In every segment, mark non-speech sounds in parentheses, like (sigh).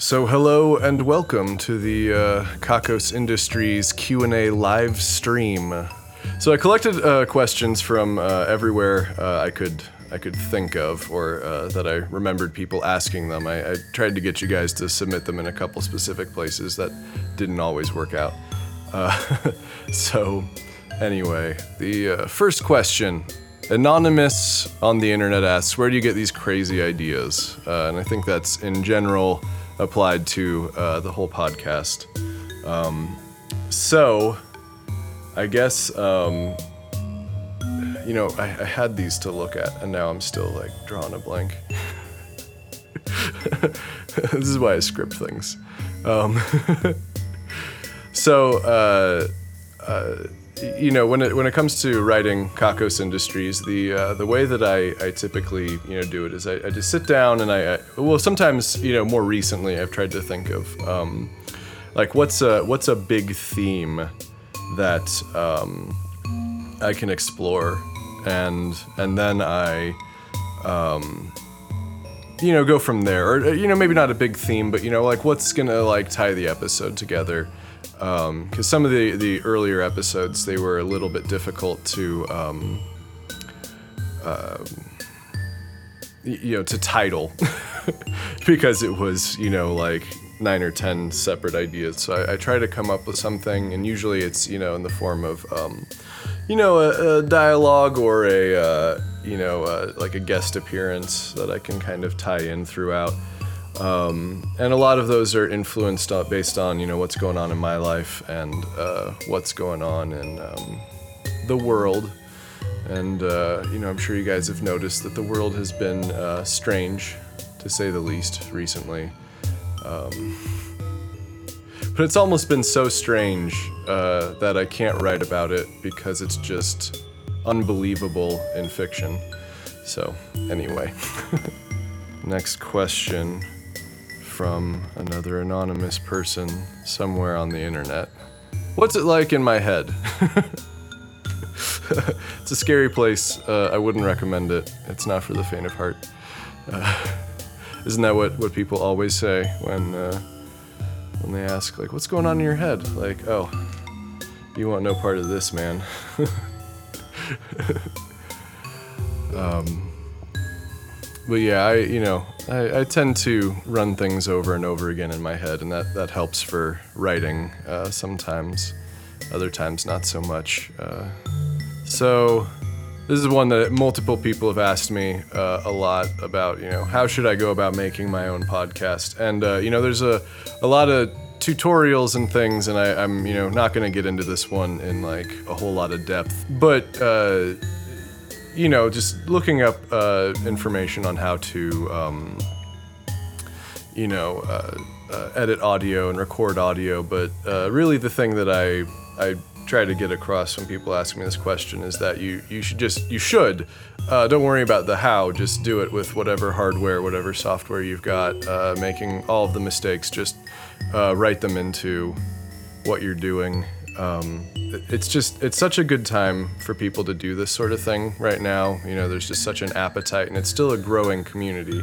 So hello and welcome to the uh, Kakos Industries Q&A live stream. So I collected uh, questions from uh, everywhere uh, I could I could think of, or uh, that I remembered people asking them. I, I tried to get you guys to submit them in a couple specific places that didn't always work out. Uh, (laughs) so anyway, the uh, first question. Anonymous on the internet asks, "Where do you get these crazy ideas?" Uh, and I think that's in general applied to uh, the whole podcast. Um, so, I guess um, you know I, I had these to look at, and now I'm still like drawing a blank. (laughs) this is why I script things. Um, (laughs) so, uh, uh, you know, when it when it comes to writing Kakos Industries, the uh, the way that I, I typically you know do it is I, I just sit down and I, I well sometimes you know more recently I've tried to think of um, like what's a what's a big theme that um, I can explore and and then I um, you know go from there. Or you know maybe not a big theme but you know like what's gonna like tie the episode together because um, some of the the earlier episodes they were a little bit difficult to um, uh, you know to title (laughs) because it was you know like nine or ten separate ideas. So I, I, try to come up with something and usually it's you know in the form of um, you know a, a, dialogue or a uh, you know uh, like a guest appearance that I can kind of tie in throughout um, and a lot of those are influenced based on you know what's going on in my life and uh, what's going on in um, the world. And uh, you know, I'm sure you guys have noticed that the world has been uh, strange, to say the least, recently. Um, but it's almost been so strange uh, that I can't write about it because it's just unbelievable in fiction. So, anyway. (laughs) Next question from another anonymous person somewhere on the internet. What's it like in my head? (laughs) it's a scary place. Uh, I wouldn't recommend it. It's not for the faint of heart. Uh, (laughs) isn't that what, what people always say when uh, when they ask like, "What's going on in your head?" Like, "Oh, you want no part of this, man." (laughs) um, but yeah, I you know I, I, tend to run things over and over again in my head, and that that helps for writing uh, sometimes. Other times, not so much. Uh, so this is one that multiple people have asked me uh, a lot about. You know, how should I go about making my own podcast? And uh, you know, there's a a lot of tutorials and things, and I, am you know not going to get into this one in like a whole lot of depth, but uh, you know, just looking up uh, information on how to, um, you know, uh, uh, edit audio and record audio. But uh, really, the thing that I I try to get across when people ask me this question is that you you should just you should uh, don't worry about the how. Just do it with whatever hardware, whatever software you've got. Uh, making all of the mistakes, just write them into what you're doing um, it's just it's such a good time for people to do this sort of thing right now. You know, there's just such an appetite, and it's still a growing community.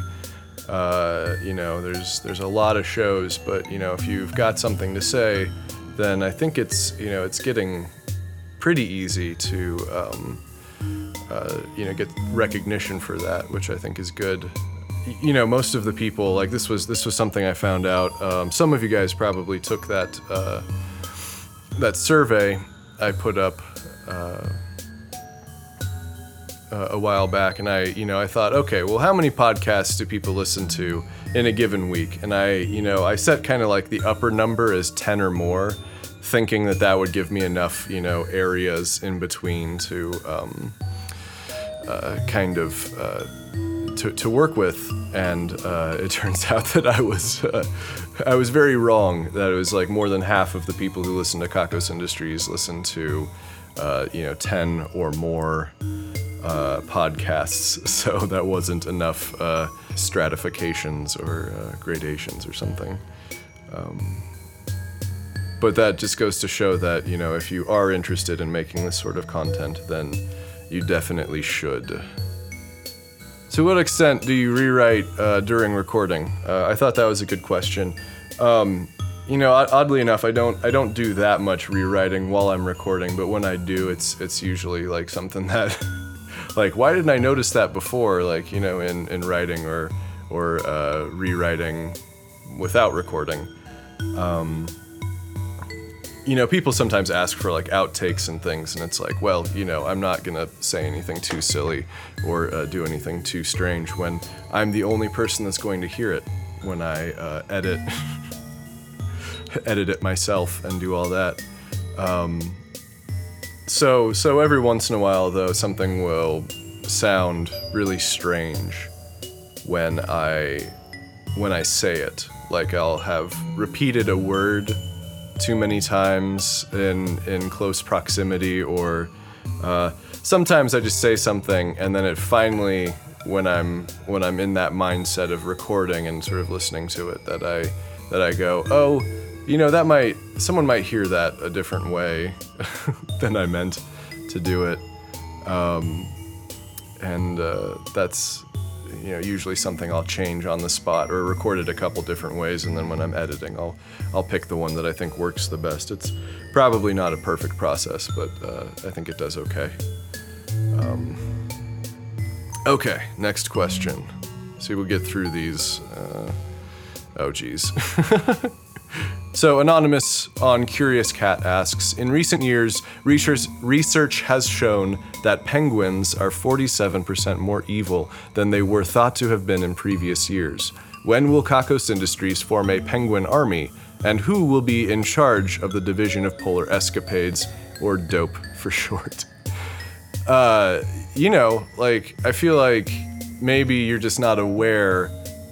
Uh, you know, there's there's a lot of shows, but you know, if you've got something to say, then I think it's you know it's getting pretty easy to um, uh, you know get recognition for that, which I think is good. You know, most of the people like this was this was something I found out. Um, some of you guys probably took that. Uh, that survey I put up uh, uh, a while back, and I, you know, I thought, okay, well, how many podcasts do people listen to in a given week? And I, you know, I set kind of like the upper number as ten or more, thinking that that would give me enough, you know, areas in between to um, uh, kind of uh, to, to work with, and uh, it (laughs) turns out that I was uh, I was very wrong. That it was like more than half of the people who listen to Kakos Industries listen to uh, you know ten or more uh, podcasts. (laughs) So that wasn't enough uh, stratifications or uh, gradations or something. Um, but that just goes to show that you know if you are interested in making this sort of content, then you definitely should. To what extent do you rewrite uh, during recording? Uh, I thought that was a good question. Um, you know, oddly enough, I don't I don't do that much rewriting while I'm recording, but when I do, it's it's usually like something (laughs) that, like, why didn't I notice that before? Like, you know, in in writing or or uh, rewriting without recording. Um, you know, people sometimes ask for like outtakes and things, and it's like, well, you know, I'm not gonna say anything too silly or uh, do anything too strange when I'm the only person that's going to hear it when I uh, edit, (laughs) edit it myself and do all that. Um, so, so every once in a while, though, something will sound really strange when I when I say it. Like I'll have repeated a word too many times in in close proximity, or uh, sometimes I just say something and then it finally, when I'm when I'm in that mindset of recording and sort of listening to it, that I that I go, oh, you know, that might someone might hear that a different way (laughs) than I meant to do it, um, and uh, that's you know usually something I'll change on the spot or record it a couple different ways, and then when I'm editing, I'll I'll pick the one that I think works the best. It's probably not a perfect process, but uh, I think it does okay. Um, okay, next question. See, we'll get through these. Uh, oh, geez. (laughs) So, Anonymous on Curious Cat asks In recent years, research, has shown that penguins are 47% more evil than they were thought to have been in previous years. When will Kakos Industries form a penguin army? And who will be in charge of the Division of Polar Escapades, or DOPE for short? (laughs) Uh, you know, like, I feel like maybe you're just not aware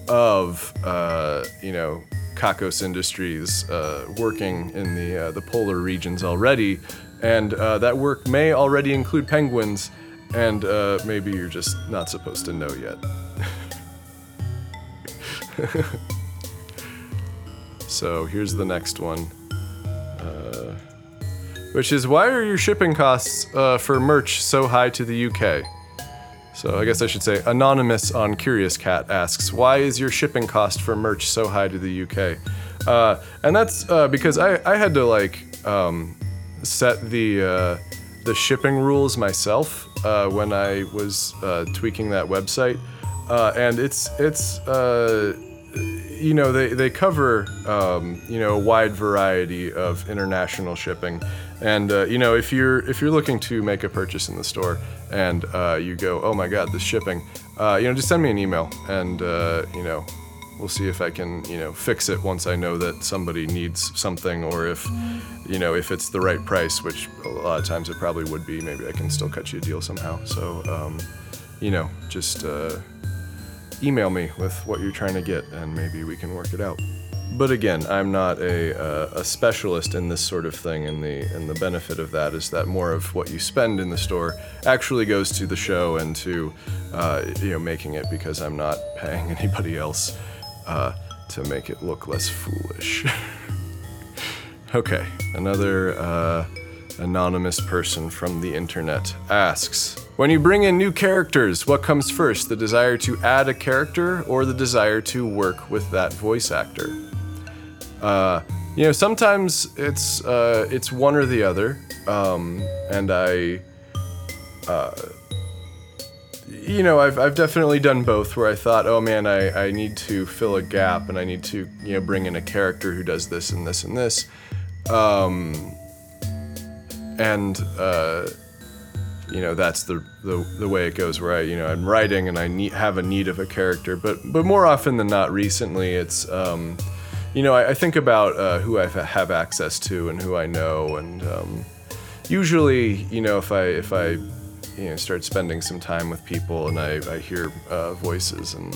of, uh, you know, Kakos Industries uh, working in the uh, the polar regions already, and uh, that work may already include penguins, and uh, maybe you're just not supposed to know yet. (laughs) so here's the next one, uh, which is why are your shipping costs for merch so high to the UK? So I guess I should say anonymous on Curious Cat asks, why is your shipping cost for merch so high to the UK? Uh, and that's uh, because I, I had to like um, set the uh, the shipping rules myself uh, when I was uh, tweaking that website, uh, and it's it's you know they they cover um, you know a wide variety of international shipping, and you know if you're if you're looking to make a purchase in the store and uh, you go, oh my God, this shipping, uh, you know, just send me an email and, uh, you know, we'll see if I can, you know, fix it once I know that somebody needs something or if, you know, if it's the right price, which a lot of times it probably would be, maybe I can still cut you a deal somehow. So, um, you know, just uh, email me with what you're trying to get and maybe we can work it out but again, I'm not a, uh, a specialist in this sort of thing, and the and the benefit of that is that more of what you spend in the store actually goes to the show and to uh, you know making it because I'm not paying (laughs) anybody else uh, to make it look less foolish. (laughs) okay, another uh, anonymous person from the internet asks. When you bring in new characters, what comes first, the desire to add a character or the desire to work with that voice actor? Uh, you know, sometimes it's uh, it's one or the other, um, and I, uh, you know, I've I've definitely done both. Where I thought, oh man, I I need to fill a gap, and I need to you know bring in a character who does this and this and this, um, and uh, you know that's the, the the way it goes. Where I you know I'm writing and I need have a need of a character, but but more often than not, recently it's. Um, you know, I, I think about uh, who I have access to and who I know, and um, usually, you know, if I if I you know start spending some time with people and I, I hear uh, voices and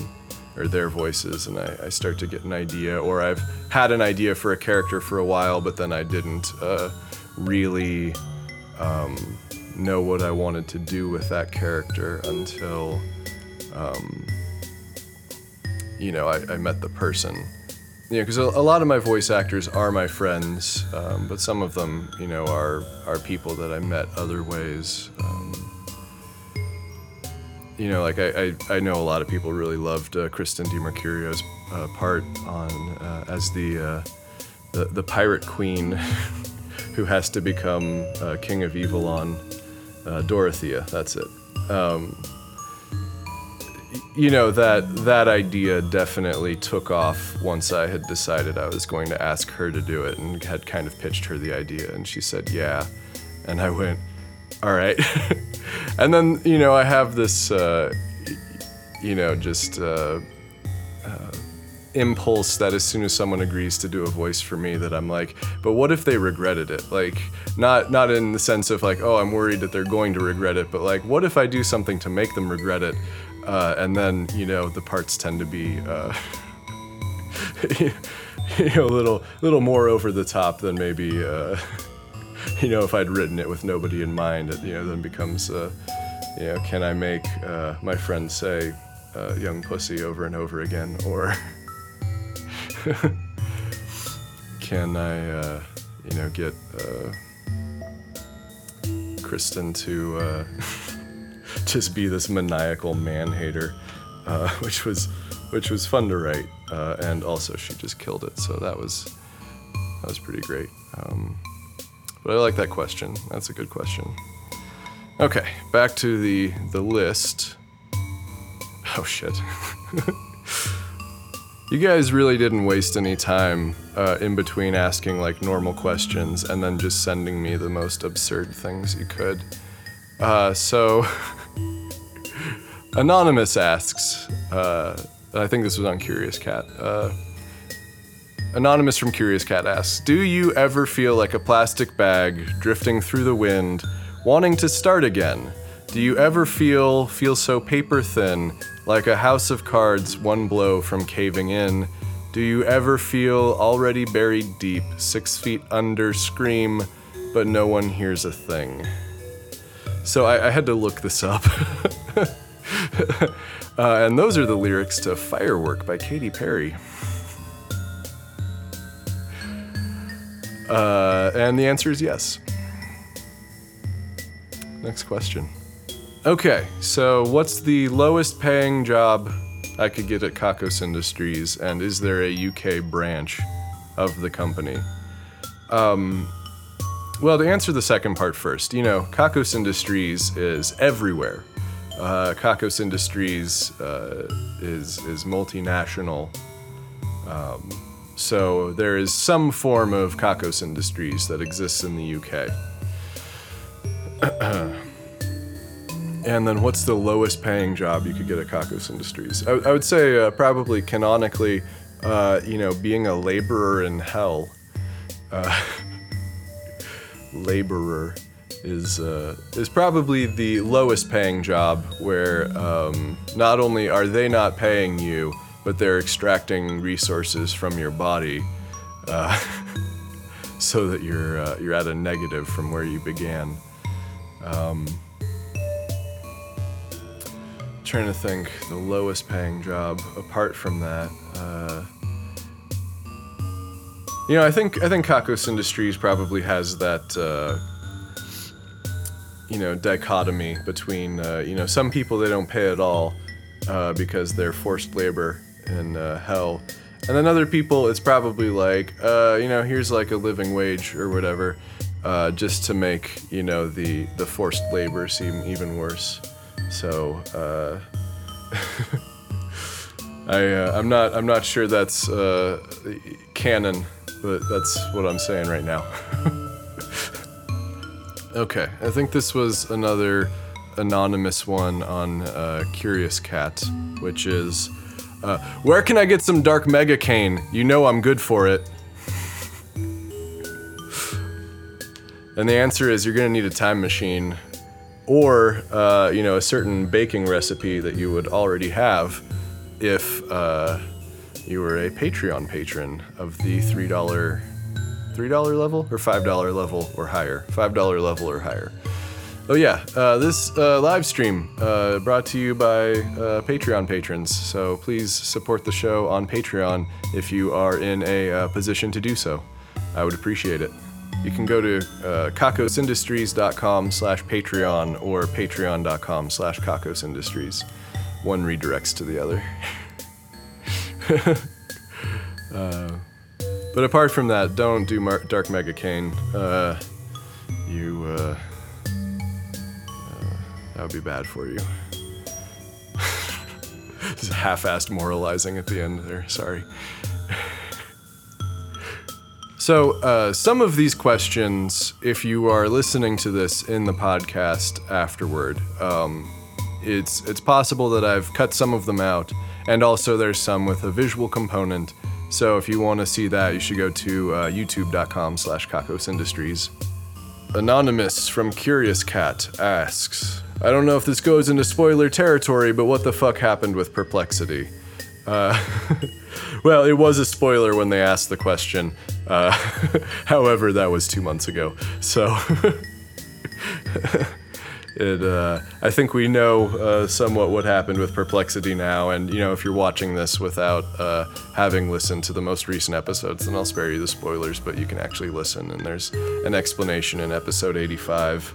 or their voices and I, I, start to get an idea, or I've had an idea for a character for a while, but then I didn't uh, really um, know what I wanted to do with that character until, um, you know, I, I, met the person yeah, because a, a, lot of my voice actors are my friends, um, but some of them, you know, are are people that I met other ways. Um, you know, like I, I, I know a lot of people really loved uh, Kristen DiMercurio's uh, part on uh, as the, uh, the the pirate queen (laughs) who has to become uh, king of Evilon, uh, Dorothea. That's it. Um, you know that that idea definitely took off once I had decided I was going to ask her to do it and had kind of pitched her the idea, and she said yeah, and I went, all right. (laughs) and then you know I have this, uh, you know, just. Uh, impulse that as soon as someone agrees to do a voice for me that I'm like, but what if they regretted it? Like not not in the sense of like, oh, I'm worried that they're going to regret it, but like what if I do something to make them regret it? Uh, and then, you know, the parts tend to be uh, (laughs) you know, a little little more over the top than maybe uh, (laughs) you know, if I'd written it with nobody in mind, it you know then becomes uh, you know, can I make uh, my friend say uh, young pussy over and over again? Or (laughs) can I, you know, get Kristen to just be this maniacal man hater, uh, (laughs) which was which was fun to write, uh, and also she just killed it. So that was that was pretty great. Um, but I like that question. That's a good question. Okay, back to the the list. Oh shit. (laughs) You guys really didn't waste any time uh, in between asking like normal questions and then just sending me the most absurd things you could. Uh, so, (laughs) Anonymous asks, uh, I think this was on Curious Cat. Uh, Anonymous from Curious Cat asks, Do you ever feel like a plastic bag drifting through the wind, wanting to start again? Do you ever feel feel so paper thin, like a house of cards one blow from caving in? Do you ever feel already buried deep, six feet under, scream, but no one hears a thing? So I, I had to look this up. (laughs) (laughs) uh, and those are the lyrics to Firework by Katy Perry. (laughs) Uh, and the answer is yes. Next question. Okay, so what's the lowest paying job I could get at Kakos Industries, and is there a UK branch of the company? Um, well, to answer the second part first, you know, Kakos Industries is everywhere. Uh, Kakos Industries uh, is is multinational, um, so there is some form of Kakos Industries that exists in the UK. (clears throat) And then what's the lowest paying job you could get at Kakos Industries? I, I would say uh, probably canonically, uh, you know, being a laborer in hell. Uh, (laughs) laborer is uh, is probably the lowest paying job where um, not only are they not paying you, but they're extracting resources from your body, uh, (laughs) so that you're uh, you're at a negative from where you began. Um, trying to think the lowest paying job apart from that. Uh, you know, I think I think Kakos Industries probably has that uh, you know dichotomy between uh, you know some people they don't pay at all uh, because they're forced labor in uh, hell, and then other people it's probably like uh, you know here's like a living wage or whatever, uh, just to make you know the the forced labor seem even worse. So uh, (laughs) I I'm not I'm not sure that's canon, but that's what I'm saying right now. (laughs) okay, I think this was another anonymous one on uh, Curious Cat, which is uh, where can I get some dark mega cane? You know I'm good for it. And the answer is you're gonna need a time machine or uh, you know a certain baking recipe that you would already have if uh, you were a Patreon patron of the three dollar three dollar level or five dollar level or higher five dollar level or higher. Oh yeah, uh, this uh, live stream uh, brought to you by uh, Patreon patrons. So please support the show on Patreon if you are in a uh, position to do so. I would appreciate it. you can go to uh, kakosindustries.com slash Patreon or patreon.com slash kakosindustries. One redirects to the other. (laughs) but apart from that, don't do Mar- Dark Mega Cane. Uh, you, uh, uh, that would be bad for you. (laughs) Just half-assed moralizing at the end there. Sorry. (laughs) So, uh, some of these questions, if you are listening to this in the podcast afterward, um, it's it's possible that I've cut some of them out, and also there's some with a visual component. So, if you want to see that, you should go to uh, YouTube.com/slash Industries. Anonymous from Curious Cat asks, "I don't know if this goes into spoiler territory, but what the fuck happened with Perplexity?" Uh, (laughs) well, it was a spoiler when they asked the question. Uh, (laughs) however, that was two months ago. So (laughs) it, uh, I think we know uh, somewhat what happened with Perplexity now. And you know, if you're watching this without uh, having listened to the most recent episodes, then I'll spare you the spoilers. But you can actually listen, and there's an explanation in episode 85.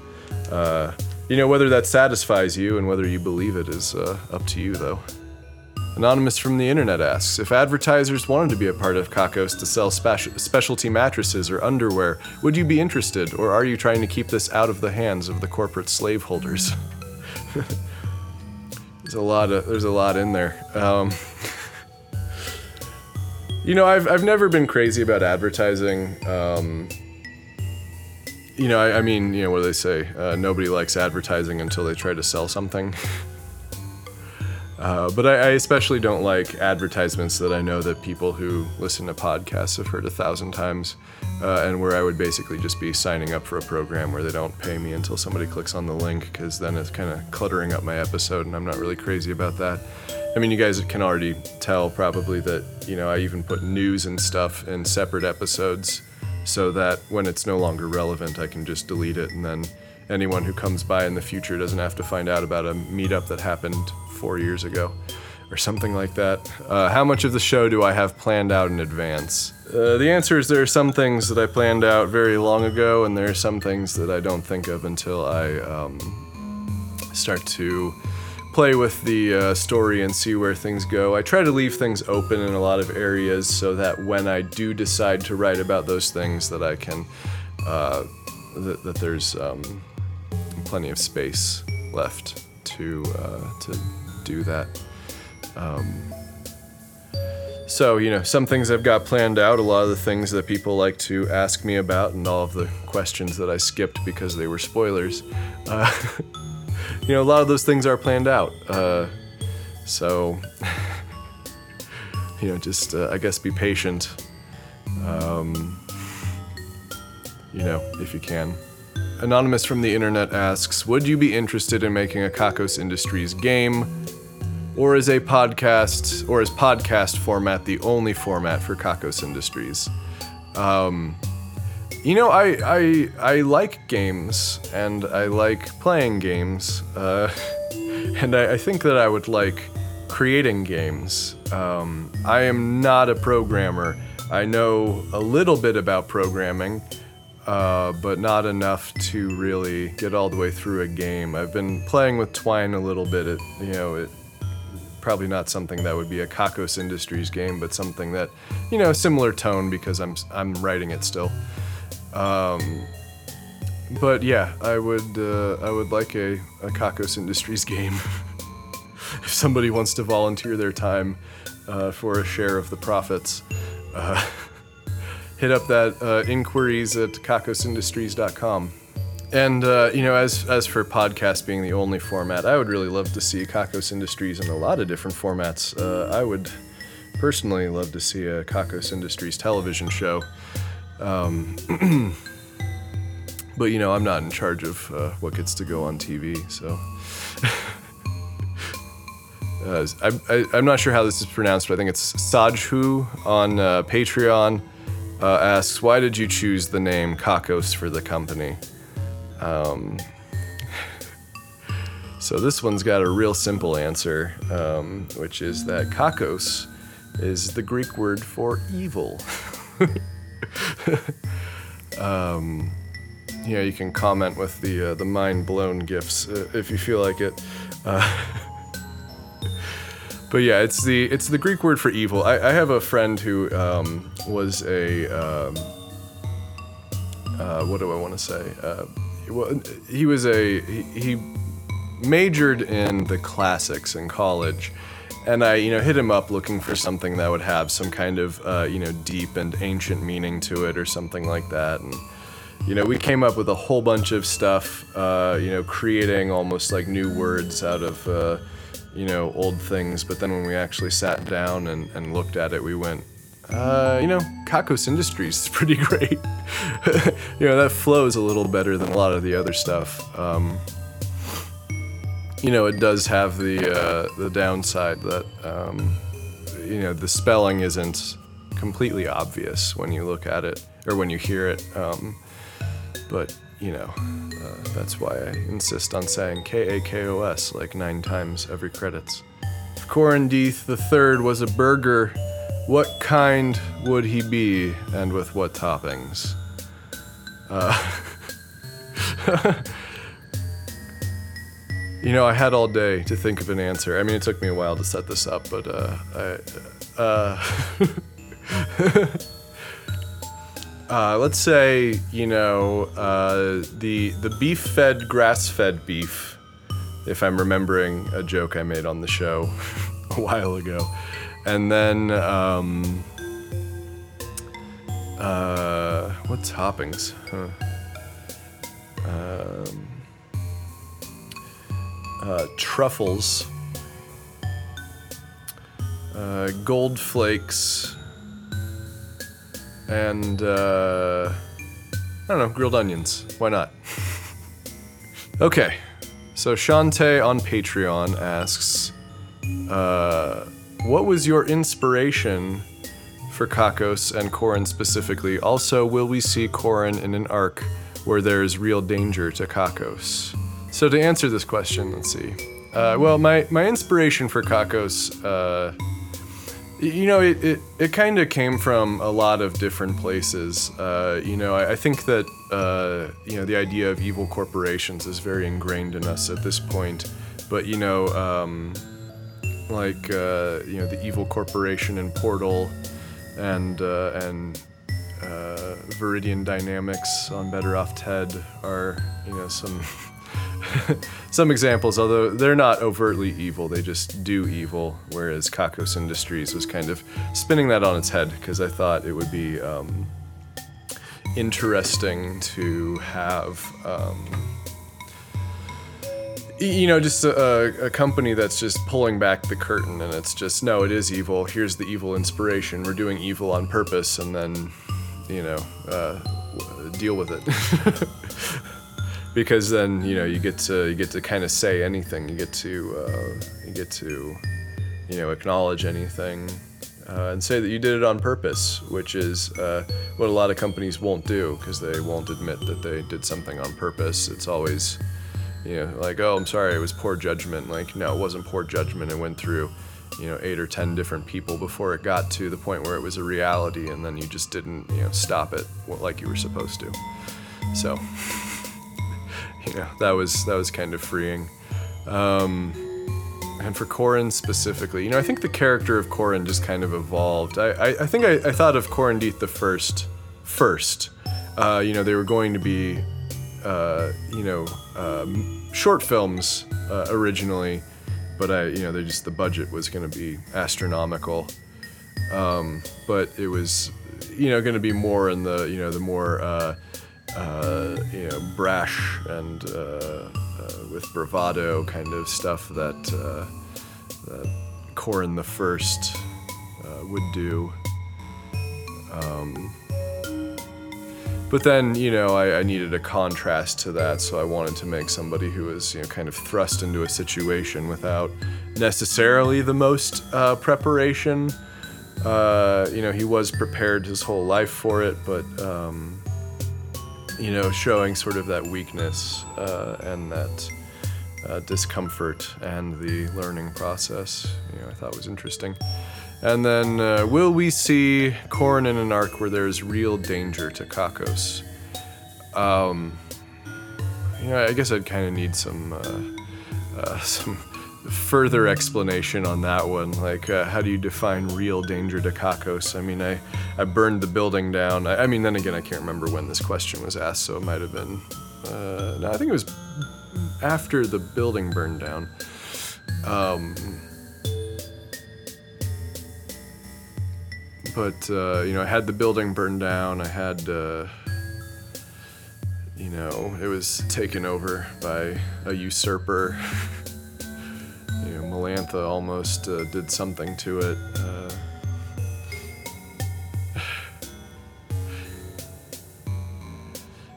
Uh, you know, whether that satisfies you and whether you believe it is uh, up to you, though. Anonymous from the internet asks If advertisers wanted to be a part of Kakos to sell speci- specialty mattresses or underwear, would you be interested, or are you trying to keep this out of the hands of the corporate slaveholders? (laughs) there's a lot of there's a lot in there. Um, (laughs) you know, I've I've never been crazy about advertising. Um, you know, I, I, mean, you know, what do they say? Uh, nobody likes advertising until they try to sell something. (laughs) Uh, but I, I, especially don't like advertisements that I know that people who listen to podcasts have heard a thousand times, uh, and where I would basically just be signing up for a program where they don't pay me until somebody clicks on the link, because then it's kind of cluttering up my episode, and I'm not really crazy about that. I mean, you guys can already tell probably that you know I even put news and stuff in separate episodes, so that when it's no longer relevant, I can just delete it, and then anyone who comes by in the future doesn't have to find out about a meetup that happened four years ago or something like that. Uh, how much of the show do I have planned out in advance? Uh, the answer is there are some things that I planned out very long ago, and there are some things that I don't think of until I um, start to play with the uh, story and see where things go. I try to leave things open in a lot of areas so that when I do decide to write about those things, that I can uh, that, that, there's um, plenty of space left to uh, to do that. Um, so, you know, some things I've got planned out, a lot of the things that people like to ask me about, and all of the questions that I skipped because they were spoilers. Uh, (laughs) you know, a lot of those things are planned out. Uh, so, (laughs) you know, just, uh, I guess, be patient. Um, you know, if you can. Anonymous from the internet asks Would you be interested in making a Kakos Industries game? Or is a podcast, or is podcast format the only format for Kakos Industries? Um, you know, I, I, I like games and I like playing games. Uh, (laughs) and I, I, think that I would like creating games. Um, I am not a programmer. I know a little bit about programming uh, but not enough to really get all the way through a game. I've been playing with Twine a little bit. It, you know, it probably not something that would be a Kakos Industries game, but something that, you know, similar tone because I'm I'm writing it still. Um, but yeah, I would uh, I would like a, a Kakos Industries (laughs) game. if somebody wants to volunteer their time uh, for a share of the profits. Uh, (laughs) hit up that uh, inquiries at kakosindustries.com. And uh, you know, as as for podcast being the only format, I would really love to see Kakos Industries in a lot of different formats. Uh, I would personally love to see a Kakos Industries television show. Um, (clears throat) but you know, I'm not in charge of uh, what gets to go on TV, so. (laughs) Uh, I, am not sure how this is pronounced, but I think it's Sajhu on uh, Patreon uh, asks, why did you choose the name Kakos for the company? Um, so this one's got a real simple answer, um, which is that Kakos is the Greek word for evil. (laughs) Um, you know, you can comment with the uh, the mind blown gifs uh, if you feel like it. Uh, (laughs) but yeah, it's the it's the Greek word for evil. I, I have a friend who um, was a um, uh, what do I want to say? Well, he was a he, he majored in the classics in college and I, you know, hit him up looking for something that would have some kind of, uh, you know, deep and ancient meaning to it or something like that. And, you know, we came up with a whole bunch of stuff, uh, you know, creating almost like new words out of, uh, you know, old things. But then when we actually sat down and, and looked at it, we went, uh, you know, Kakos Industries is (laughs) pretty great. (laughs) you know, that flows a little better than a lot of the other stuff. Um, you know, it does have the uh, the downside that um, you know the spelling isn't completely obvious when you look at it or when you hear it. Um, but you know, uh, that's why I insist on saying K A K O S like nine times every credits. If Corin Deeth the third was a burger, what kind would he be, and with what toppings? Uh, (laughs) You know, I had all day to think of an answer. I mean, it took me a while to set this up, but uh, I, uh, (laughs) uh, let's say you know uh, the the beef-fed, grass-fed beef. If I'm remembering a joke I made on the show (laughs) a while ago, and then um, uh, what toppings? Huh. Um, uh, truffles, uh, gold flakes, and uh, I don't know, grilled onions. Why not? (laughs) okay, so Shantae on Patreon asks, uh, what was your inspiration for Kakos and Corin specifically? Also, will we see Corin in an arc where there is real danger to Kakos? So to answer this question, let's see. Uh, well, my, my inspiration for Kakos, uh, you know, it, it, it kind of came from a lot of different places. Uh, you know, I, I think that, uh, you know, the idea of evil corporations is very ingrained in us at this point. But, you know, um, like, uh, you know, the evil corporation in Portal and, uh, and Veridian Dynamics on Better Off Ted are, you know, some (laughs) some examples, although they're not overtly evil, they just do evil. Whereas Kakos Industries was kind of spinning that on its head because I thought it would be um, interesting to have. Um, you know, just a, a, company that's just pulling back the curtain and it's just, no, it is evil. Here's the evil inspiration. We're doing evil on purpose and then, you know, uh, deal with it. (laughs) because then you know you get to you get to kind of say anything. You get to uh, you get to you know acknowledge anything uh, and say that you did it on purpose, which is uh, what a lot of companies won't do because they won't admit that they did something on purpose. It's always you know like oh I'm sorry it was poor judgment. Like no it wasn't poor judgment. It went through you know eight or ten different people before it got to the point where it was a reality and then you just didn't you know stop it like you were supposed to. So. (laughs) you know that was that was kind of freeing. Um, and for Corin specifically, you know, I think the character of Corin just kind of evolved. I, I, I think I, I, thought of Corin Deeth the first, first. Uh, you know, they were going to be, uh, you know, um, short films uh, originally, but I, you know, they just the budget was going to be astronomical. Um, but it was, you know, going to be more in the, you know, the more uh, uh, you know, brash and uh, uh, with bravado kind of stuff that, uh, that Corin the First would do. Um, but then, you know, I, I, needed a contrast to that, so I wanted to make somebody who was, you know, kind of thrust into a situation without necessarily the most uh, preparation. Uh, you know, he was prepared his whole life for it, but um, you know, showing sort of that weakness uh, and that uh, discomfort and the learning process, you know, I thought was interesting. And then, uh, will we see Corin in an arc where there's real danger to Kakos? Um, I guess I'd kind of need some uh, uh, (laughs) some further explanation on that one. Like, uh, how do you define real danger to Kakos? I mean, I, I burned the building down. I, I mean, then again, I can't remember when this question was asked, so it might have been. Uh, no, I think it was after the building burned down. Um, but uh, you know, I had the building burned down. I had, uh, you know, it was taken over by a usurper. (laughs) you know, Melantha almost uh, did something to it. Uh, (sighs)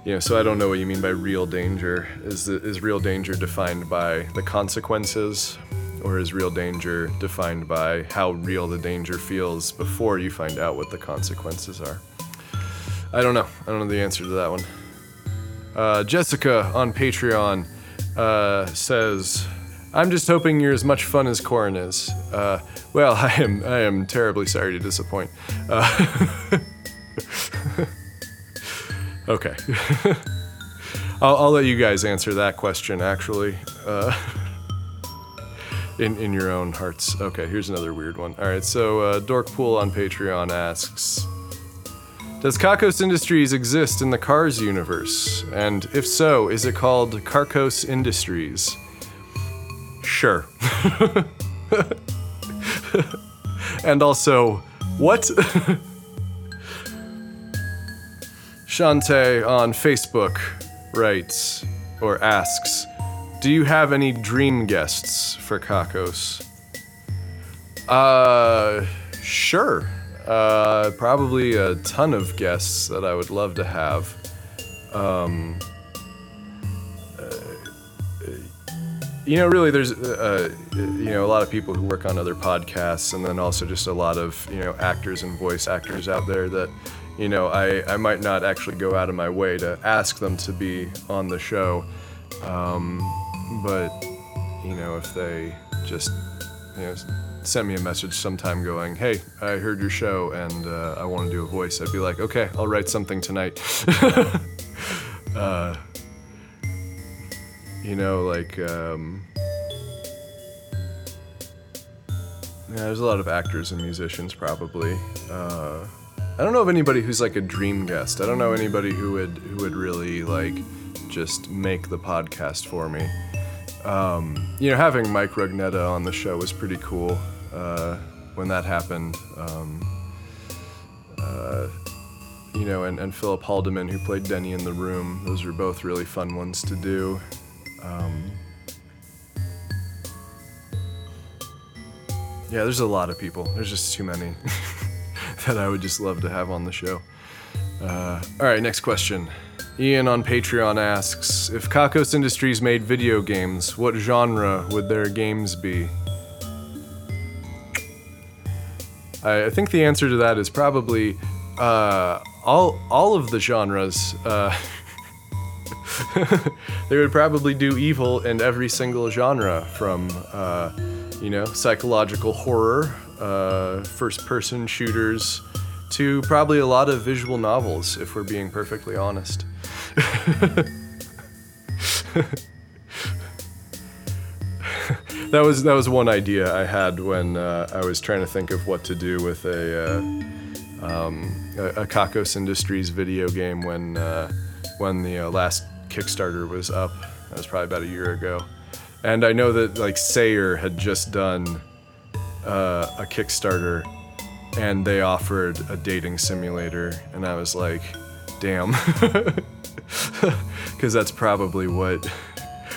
you know, so I don't know what you mean by real danger. Is is real danger defined by the consequences, or is real danger defined by how real the danger feels before you find out what the consequences are? I don't know. I don't know the answer to that one. Uh, Jessica on Patreon uh, says, "I'm just hoping you're as much fun as Corin is." Uh, well, (laughs) I am. I am terribly sorry to disappoint. Uh, (laughs) okay. (laughs) I'll, I'll, let you guys answer that question. Actually. In, in your own hearts. Okay, here's another weird one. All right, so uh, Dorkpool on Patreon asks Does Kakos Industries exist in the Cars universe? And if so, is it called Carcos Industries? Sure. (laughs) and also, what? (laughs) Shantae on Facebook writes or asks do you have any dream guests for Kakos? Uh, sure. Uh, probably a ton of guests that I would love to have. Um, uh, you know, really, there's, uh, you know, a lot of people who work on other podcasts, and then also just a lot of, you know, actors and voice actors out there that, you know, I, I might not actually go out of my way to ask them to be on the show. Um, but you know, if they just you know sent me a message sometime going, "Hey, I heard your show and uh, I want to do a voice," I'd be like, "Okay, I'll write something tonight." (laughs) uh, you know, like um, yeah, there's a lot of actors and musicians probably. Uh, I don't know of anybody who's like a dream guest. I don't know anybody who would who would really like just make the podcast for me. Um, you know, having Mike Rugnetta on the show was pretty cool uh, when that happened. Um, uh, you know, and, and Philip Haldiman, who played Denny in the room, those were both really fun ones to do. Um, yeah, there's a lot of people. There's just too many (laughs) that I would just love to have on the show. Uh, all right, next question. Ian on Patreon asks If Kakos Industries made video games, what genre would their games be? I, I think the answer to that is probably uh, all, all of the genres. Uh, (laughs) they would probably do evil in every single genre from, uh, you know, psychological horror, uh, first person shooters, to probably a lot of visual novels, if we're being perfectly honest. (laughs) that was that was one idea I had when uh, I was trying to think of what to do with a uh, um, a, a Kakos Industries video game when uh, when the uh, last Kickstarter was up. That was probably about a year ago, and I know that like Sayer had just done uh, a Kickstarter, and they offered a dating simulator, and I was like, damn. (laughs) because that's probably what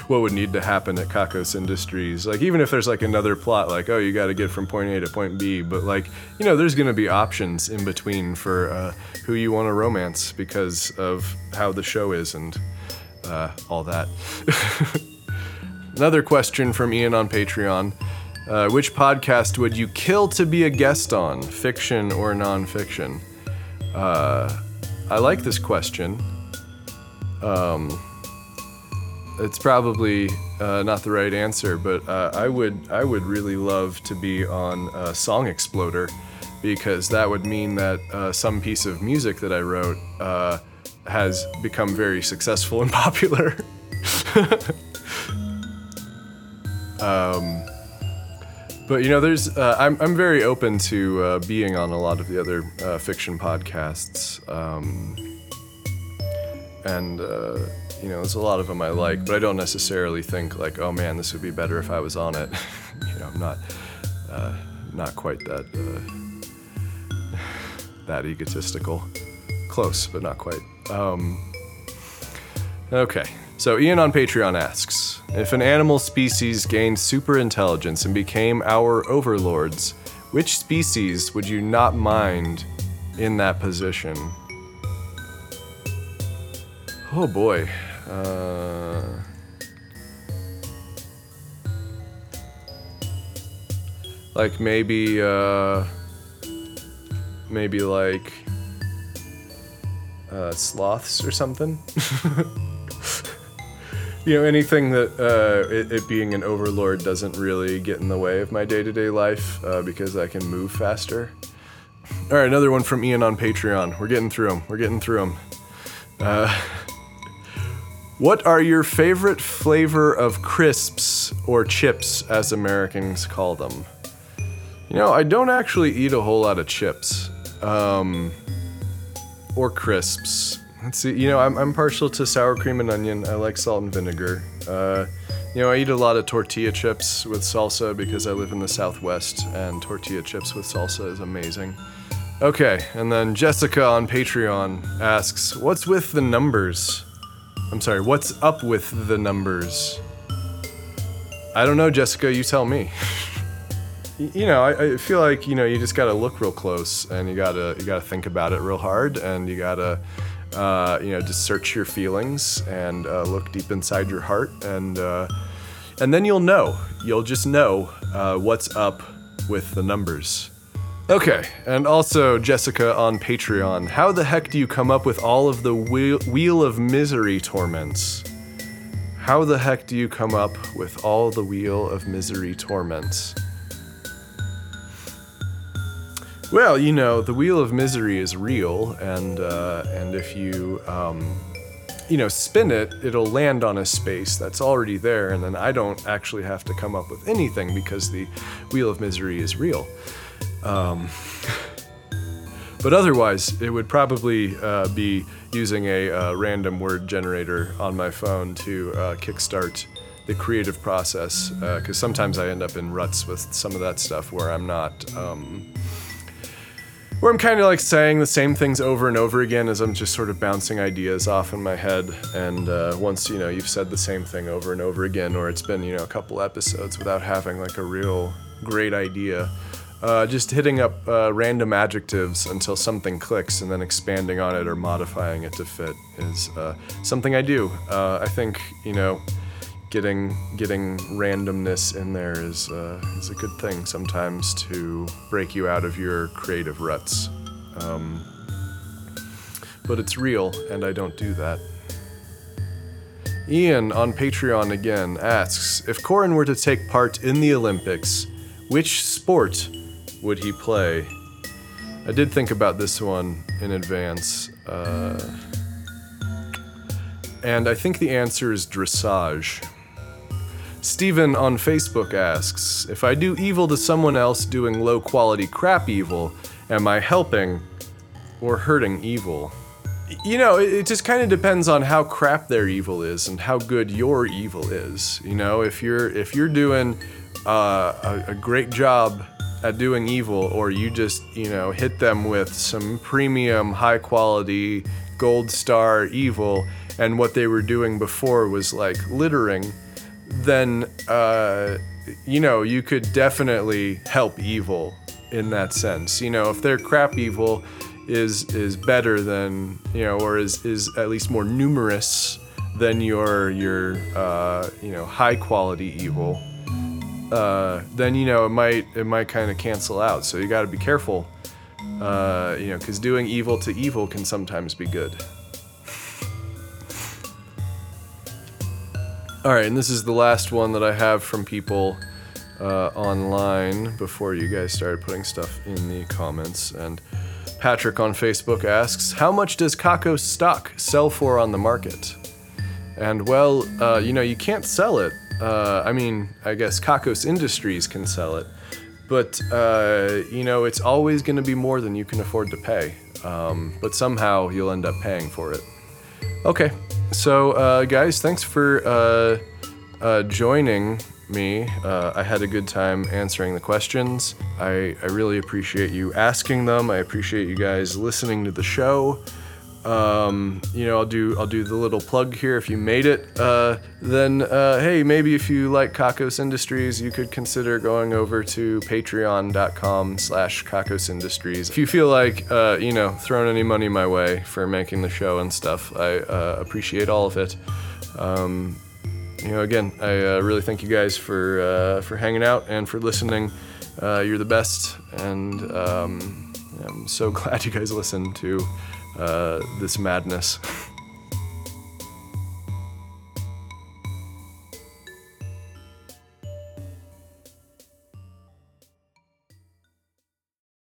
what would need to happen at Kakos Industries. Like even if there's like another plot, like oh you got to get from point A to point B, but like you know there's gonna be options in between for uh, who you want to romance because of how the show is and uh, all that. (laughs) Another question from Ian on Patreon. Uh, which podcast would you kill to be a guest on, fiction or nonfiction? Uh, I like this question. Um, it's probably uh, not the right answer, but uh, I would I would really love to be on Song Exploder because that would mean that uh, some piece of music that I wrote uh, has become very successful and (laughs) popular. um, but you know, there's uh, I'm I'm very open to being on a lot of the other fiction podcasts, um, and uh, you know, there's a lot of them I like, but I don't necessarily think like, oh man, this would be better if I was on it. (laughs) you know, I'm not uh, not quite that uh, (sighs) that egotistical. Close, but not quite. Um, okay, so Ian on Patreon asks If an animal species gained super intelligence and became our overlords, which species would you not mind in that position? Oh boy. Uh, like maybe, uh, maybe like uh, sloths or something. (laughs) you know, anything that uh, it, it, being an overlord doesn't really get in the way of my day to day life uh, because I can move faster. All right, another one from Ian on Patreon. We're getting through them. We're getting through them. (laughs) What are your favorite flavor of crisps or chips, as Americans call them? You know, I don't actually eat a whole lot of chips. Um, or crisps. Let's see. You know, I'm, I'm partial to sour cream and onion. I like salt and vinegar. Uh, you know, I eat a lot of tortilla chips with salsa because I live in the Southwest, and tortilla chips with salsa is amazing. Okay, and then Jessica on Patreon asks, "What's with the numbers?" I'm sorry, what's up with the numbers? I don't know, Jessica. You tell me. (laughs) you know, I, I, feel like you know you just gotta look real close and you gotta you gotta think about it real hard and you gotta uh, you know just search your feelings and uh, look deep inside your heart and uh, and then you'll know you'll just know uh, what's up with the numbers. Okay, and also Jessica on Patreon. How the heck do you come up with all of the wheel, of misery torments? How the heck do you come up with all the wheel of misery torments? Well, you know, the wheel of misery is real, and uh, and if you um, you know spin it, it'll land on a space that's already there, and then I don't actually have to come up with anything because the wheel of misery is real. Um, (laughs) but otherwise, it would probably uh, be using a uh, random word generator on my phone to uh, kickstart the creative process, because uh, sometimes I end up in ruts with some of that stuff where I'm not. Um, where I'm kind of like saying the same things over and over again as I'm just sort of bouncing ideas off in my head. And uh, once you know you've said the same thing over and over again, or it's been you know a couple episodes without having like a real great idea, uh, just hitting up uh, random adjectives until something clicks, and then expanding on it or modifying it to fit is uh, something I do. Uh, I think you know getting getting randomness in there is uh, is a good thing sometimes to break you out of your creative ruts. Um, but it's real, and I don't do that. Ian on Patreon again asks If Corin were to take part in the Olympics, which sport would he play? I did think about this one in advance. Uh, and I think the answer is dressage. Steven on Facebook asks If I do evil to someone else doing low quality crap evil, am I helping or hurting evil? You know, it, just kind of depends on how crap their evil is and how good your evil is. You know, if you're if you're doing uh, a, a great job at doing evil, or you just you know hit them with some premium, high quality, gold star evil, and what they were doing before was like littering then uh, you know you could definitely help evil in that sense. You know, if their crap evil is is better than you know, or is is at least more numerous than your your uh, you know high quality evil, uh, then you know it might it might kind of cancel out. So you got to be careful. Uh, you know, because doing evil to evil can sometimes be good. All right, and this is the last one that I have from people uh, online before you guys started putting stuff in the comments. And Patrick on Facebook asks, How much does Kakos stock sell for on the market? And well, uh, you know, you can't sell it. Uh, I mean, I guess Kakos Industries can sell it, but uh, you know, it's always going to be more than you can afford to pay. Um, but somehow you'll end up paying for it. Okay, so uh, guys, thanks for uh, uh, joining me. Uh, I had a good time answering the questions. I, I really appreciate you asking them. I appreciate you guys listening to the show. Um, you know, I'll do I'll do the little plug here. If you made it, uh, then uh, hey, maybe if you like Kakos Industries, you could consider going over to Patreon.com/slash Kakos Industries. If you feel like uh, you know throwing any money my way for making the show and stuff, I uh, appreciate all of it. Um, you know, again, I uh, really thank you guys for uh, for hanging out and for listening. Uh, you're the best, and um, I'm so (laughs) glad you guys listened to Uh, this madness. (laughs)